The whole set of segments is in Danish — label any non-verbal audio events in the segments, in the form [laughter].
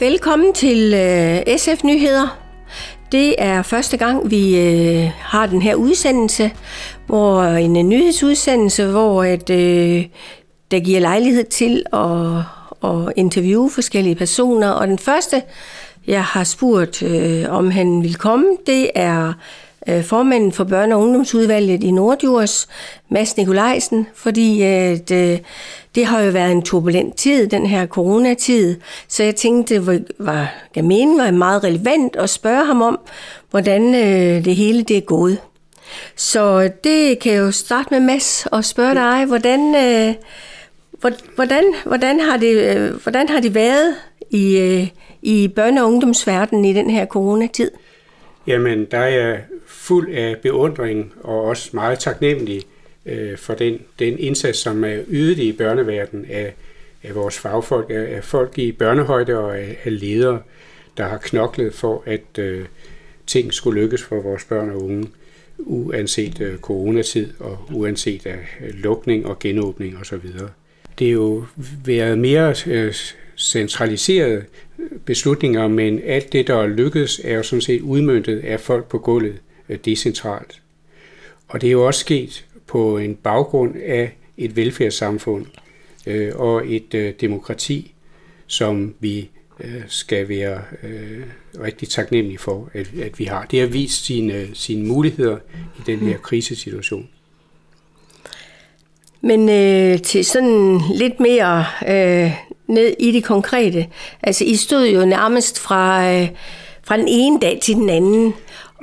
Velkommen til øh, SF Nyheder. Det er første gang, vi øh, har den her udsendelse, hvor en, en nyhedsudsendelse, hvor at, øh, der giver lejlighed til at, at interviewe forskellige personer. Og den første, jeg har spurgt, øh, om han vil komme, det er øh, formanden for børne- og ungdomsudvalget i Nordjurs, Mads Nikolajsen, fordi at, øh, det har jo været en turbulent tid, den her coronatid, så jeg tænkte, det var, gav mening, var meget relevant at spørge ham om, hvordan øh, det hele det er gået. Så det kan jeg jo starte med, Mads, og spørge dig, hvordan, øh, hvordan, hvordan, har det, hvordan har det været i, i børne- og ungdomsverdenen i den her coronatid? Jamen, der er jeg fuld af beundring og også meget taknemmelig øh, for den, den indsats, som er ydet i børneverdenen af, af vores fagfolk, af, af folk i børnehøjde og af, af ledere, der har knoklet for, at øh, ting skulle lykkes for vores børn og unge, uanset øh, coronatid og uanset af øh, lukning og genåbning osv. Det er jo været mere øh, centraliserede beslutninger, men alt det, der er lykkedes, er jo sådan set udmyndtet af folk på gulvet øh, decentralt. Og det er jo også sket på en baggrund af et velfærdssamfund øh, og et øh, demokrati, som vi øh, skal være øh, rigtig taknemmelige for, at, at vi har. Det har vist sine, sine muligheder i den her krisesituation. Men øh, til sådan lidt mere øh, ned i det konkrete. Altså, I stod jo nærmest fra, øh, fra den ene dag til den anden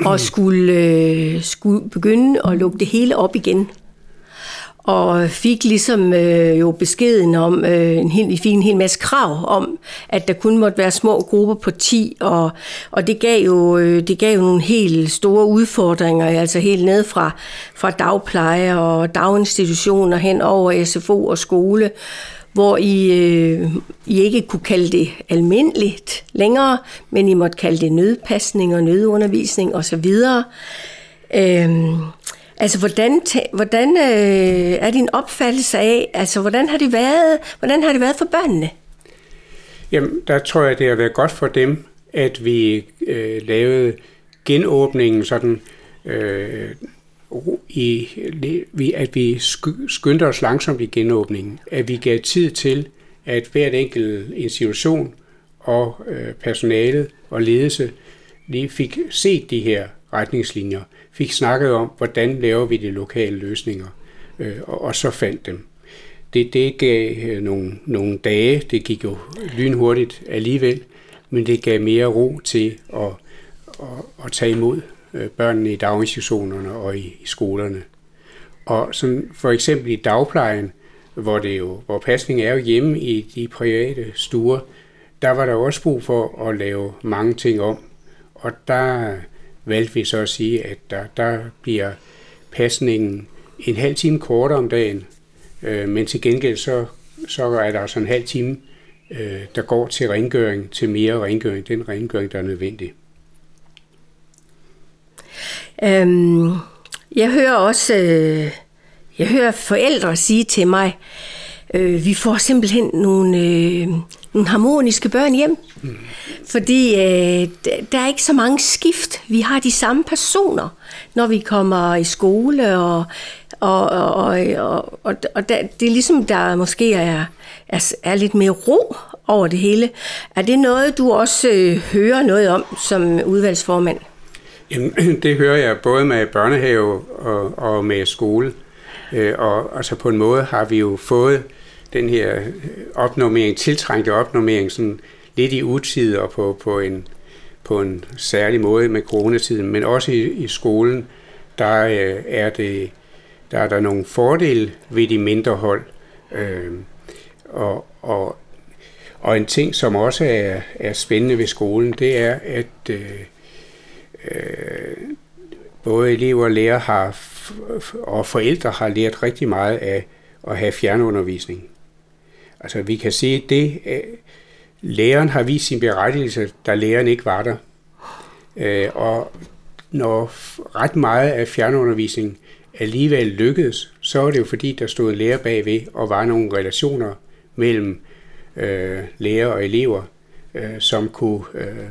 og [clears throat] skulle, øh, skulle begynde at lukke det hele op igen og fik ligesom øh, jo beskeden om, øh, en hel, vi fik en hel masse krav om, at der kun måtte være små grupper på 10, og, og det, gav jo, øh, det gav jo nogle helt store udfordringer, altså helt ned fra, fra dagpleje og daginstitutioner hen over SFO og skole, hvor I, øh, I ikke kunne kalde det almindeligt længere, men I måtte kalde det nødpasning og nødundervisning osv. Øh, Altså, hvordan, hvordan øh, er din opfattelse af, altså, hvordan har det været, hvordan har det været for børnene? Jamen, der tror jeg, det har været godt for dem, at vi øh, lavede genåbningen sådan, øh, i, at vi skyndte os langsomt i genåbningen. At vi gav tid til, at hvert enkelt institution og øh, personalet og ledelse lige fik set de her retningslinjer fik snakket om, hvordan laver vi de lokale løsninger, øh, og, og så fandt dem. Det, det gav øh, nogle, nogle dage, det gik jo lynhurtigt alligevel, men det gav mere ro til at, at, at tage imod Øh, børnene i daginstitutionerne og i, i skolerne. Og sådan for eksempel i dagplejen, hvor, det jo, hvor pasning er jo hjemme i de private stuer, der var der også brug for at lave mange ting om. Og der valgte vi så at sige, at der, der bliver pasningen en halv time kortere om dagen, øh, men til gengæld så, så er der altså en halv time, øh, der går til rengøring, til mere rengøring, den rengøring, der er nødvendig. Øhm, jeg hører også, øh, jeg hører forældre sige til mig, øh, vi får simpelthen nogle, øh, nogle harmoniske børn hjem. Mm. Fordi øh, der er ikke så mange skift. Vi har de samme personer, når vi kommer i skole, og, og, og, og, og, og der, det er ligesom, der måske er, er, er lidt mere ro over det hele. Er det noget, du også øh, hører noget om som udvalgsformand? Jamen, [clears throat] det hører jeg både med børnehave og, og med skole. Øh, og altså på en måde har vi jo fået den her øh, opnormering, tiltrængte opnormering, sådan lidt i utid og på, på, en, på en særlig måde med coronatiden, men også i, i skolen, der øh, er det der er der nogle fordele ved de mindre hold. Øh, og, og, og en ting, som også er, er spændende ved skolen, det er, at øh, øh, både elever og lærere har, og forældre har lært rigtig meget af at have fjernundervisning. Altså vi kan se, det, øh, læreren har vist sin berettigelse, da læreren ikke var der. Øh, og når ret meget af fjernundervisning alligevel lykkedes, så var det jo fordi, der stod lærer bagved, og var nogle relationer mellem øh, lærer og elever, øh, som, kunne, øh,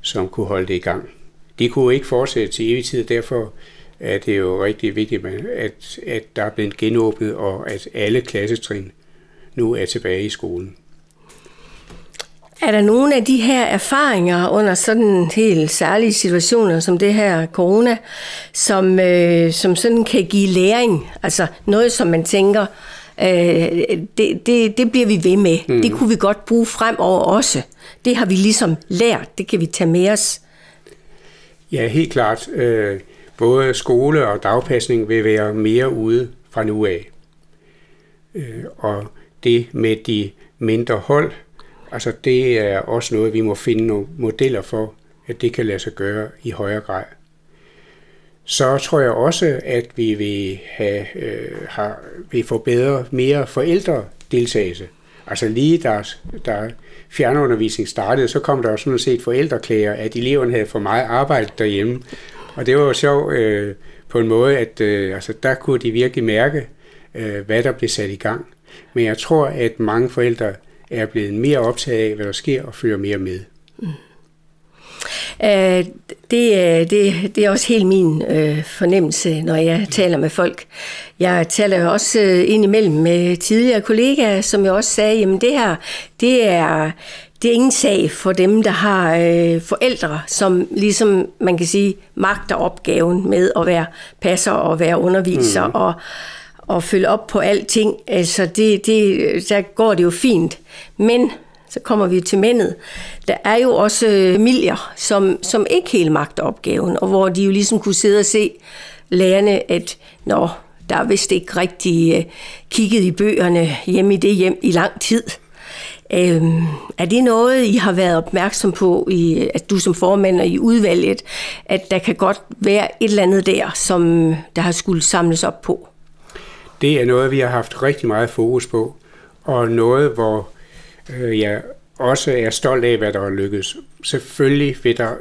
som kunne holde det i gang. De kunne ikke fortsætte til evig tid, derfor er det jo rigtig vigtigt, at, at der er blevet genåbnet, og at alle klassetrin nu er tilbage i skolen. Er der nogle af de her erfaringer under sådan helt særlige situationer som det her corona, som, øh, som sådan kan give læring? Altså noget, som man tænker, øh, det, det, det bliver vi ved med. Mm. Det kunne vi godt bruge fremover også. Det har vi ligesom lært. Det kan vi tage med os. Ja, helt klart. Øh, både skole og dagpasning vil være mere ude fra nu af. Øh, og det med de mindre hold, altså det er også noget, vi må finde nogle modeller for, at det kan lade sig gøre i højere grad. Så tror jeg også, at vi vil, have, øh, har, vil få bedre, mere forældredeltagelse. Altså lige da, da fjernundervisning startede, så kom der også sådan set forældreklager, at eleverne havde for meget arbejde derhjemme. Og det var jo sjovt øh, på en måde, at øh, altså, der kunne de virkelig mærke, øh, hvad der blev sat i gang. Men jeg tror, at mange forældre er blevet mere optaget af, hvad der sker, og følger mere med. Mm. Uh, det, det, det er også helt min uh, fornemmelse, når jeg taler med folk. Jeg taler jo også uh, indimellem med tidligere kollegaer, som jeg også sagde, jamen det her, det er, det er ingen sag for dem, der har uh, forældre, som ligesom, man kan sige, magter opgaven med at være passer og være underviser mm. og og følge op på alting. Altså det, det, der går det jo fint. Men så kommer vi til mændet. Der er jo også øh, familier, som, som ikke helt magter opgaven, og hvor de jo ligesom kunne sidde og se lærerne, at når der er vist ikke rigtig uh, kigget i bøgerne hjemme i det hjem i lang tid. Øhm, er det noget, I har været opmærksom på, i, at du som formand og i udvalget, at der kan godt være et eller andet der, som der har skulle samles op på? Det er noget, vi har haft rigtig meget fokus på, og noget, hvor øh, jeg også er stolt af, hvad der er lykkedes. Selvfølgelig vil der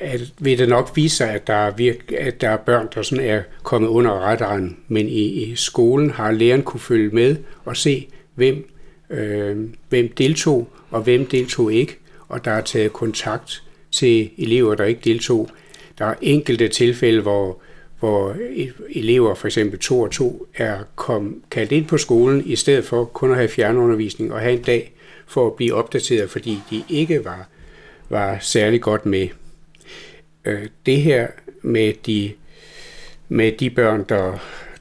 at, vil det nok vise sig, at der, er virk, at der er børn, der sådan er kommet under radaren, men i, i skolen har læreren kunne følge med og se, hvem, øh, hvem deltog og hvem deltog ikke, og der er taget kontakt til elever, der ikke deltog. Der er enkelte tilfælde, hvor hvor e-, elever, for eksempel to og to, er kom, kaldt ind på skolen, i stedet for kun at have fjernundervisning og have en dag for at blive opdateret, fordi de ikke var, var særlig godt med. Øh, det her med de, med de børn, der,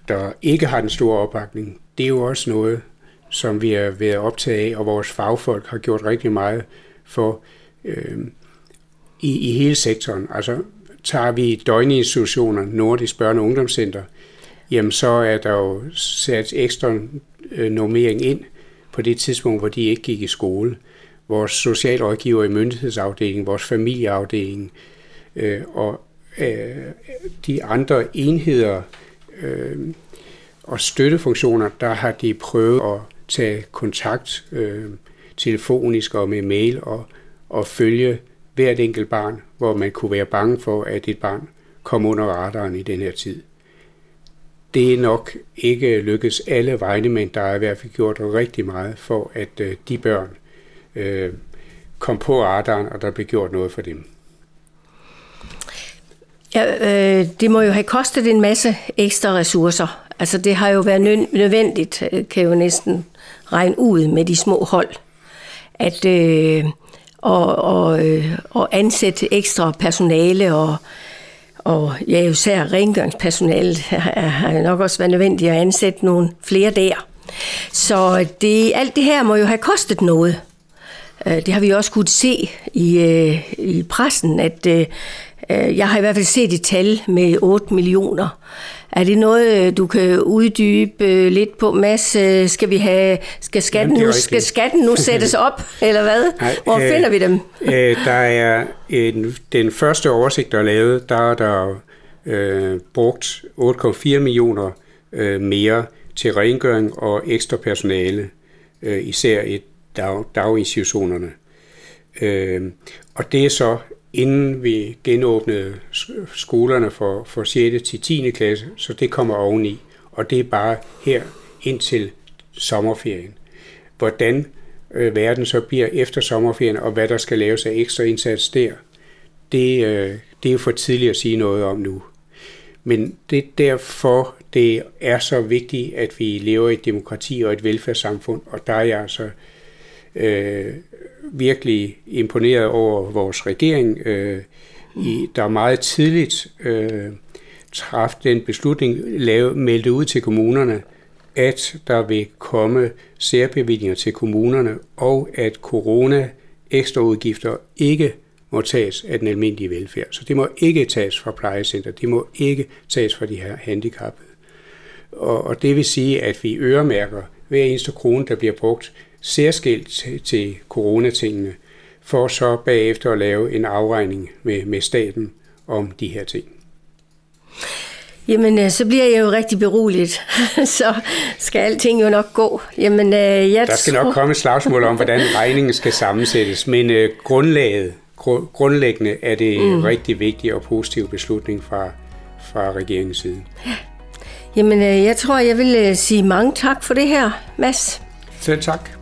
der ikke har den store opbakning, det er jo også noget, som vi er ved at optage af, og vores fagfolk har gjort rigtig meget for øh, i, i hele sektoren. Altså tager vi døgninstitutioner, Nordisk Børne- og Ungdomscenter, jamen så er der jo sat ekstra øh, normering ind på det tidspunkt, hvor de ikke gik i skole. Vores socialrådgiver i myndighedsafdelingen, vores familieafdeling øh, og øh, de andre enheder øh, og støttefunktioner, der har de prøvet at tage kontakt øh, telefonisk og med mail og, og følge hvert enkelt barn, hvor man kunne være bange for, at et barn kom under radaren i den her tid. Det er nok ikke lykkes alle vegne, men der er i hvert fald gjort rigtig meget for, at øh, de børn øh, kom på radaren, og der blev gjort noget for dem. Ja, øh, det må jo have kostet en masse ekstra ressourcer. Altså det har jo været nødvendigt, øh, kan jeg jo næsten regne ud med de små hold, at øh, og, og, øh, og ansætte ekstra personale og, og ja, især rengøringspersonale har nok også været nødvendigt at ansætte nogle flere der. Så det, alt det her må jo have kostet noget. Øh, det har vi også kunnet se i, øh, i pressen, at øh, jeg har i hvert fald set et tal med 8 millioner er det noget, du kan uddybe lidt på, Mads? Skal, vi have, skal, skatten, Jamen, nu, skal skatten nu sættes [laughs] op, eller hvad? Nej, Hvor øh, finder vi dem? øh, der er en, den første oversigt, der er lavet, der er der øh, brugt 8,4 millioner øh, mere til rengøring og ekstra personale, øh, især i dag, daginstitutionerne. Øh, og det er så inden vi genåbnede skolerne for, for 6. til 10. klasse, så det kommer oveni. Og det er bare her indtil sommerferien. Hvordan øh, verden så bliver efter sommerferien, og hvad der skal laves af ekstra indsats der, det, øh, det er jo for tidligt at sige noget om nu. Men det er derfor, det er så vigtigt, at vi lever i et demokrati og et velfærdssamfund, og der er jeg altså øh, virkelig imponeret over vores regering, øh, i, der meget tidligt øh, træffede den beslutning, lave, meldte ud til kommunerne, at der vil komme særbevillinger til kommunerne, og at corona ekstraudgifter ikke må tages af den almindelige velfærd. Så det må ikke tages fra plejecenter, det må ikke tages fra de her handicappede. Og, og det vil sige, at vi øremærker hver eneste krone, der bliver brugt særskilt til, coronatingene, for så bagefter at lave en afregning med, med staten om de her ting. Jamen, øh, så bliver jeg jo rigtig beroliget. [laughs] så skal alting jo nok gå. Jamen, øh, jeg Der skal tror... nok komme et slagsmål om, hvordan [laughs] regningen skal sammensættes, men uh, grundlaget, gr- grundlæggende er det mm. rigtig vigtig og positiv beslutning fra, fra regeringens side. Ja. Jamen, jeg tror, jeg vil sige mange tak for det her, Mads. Selv tak.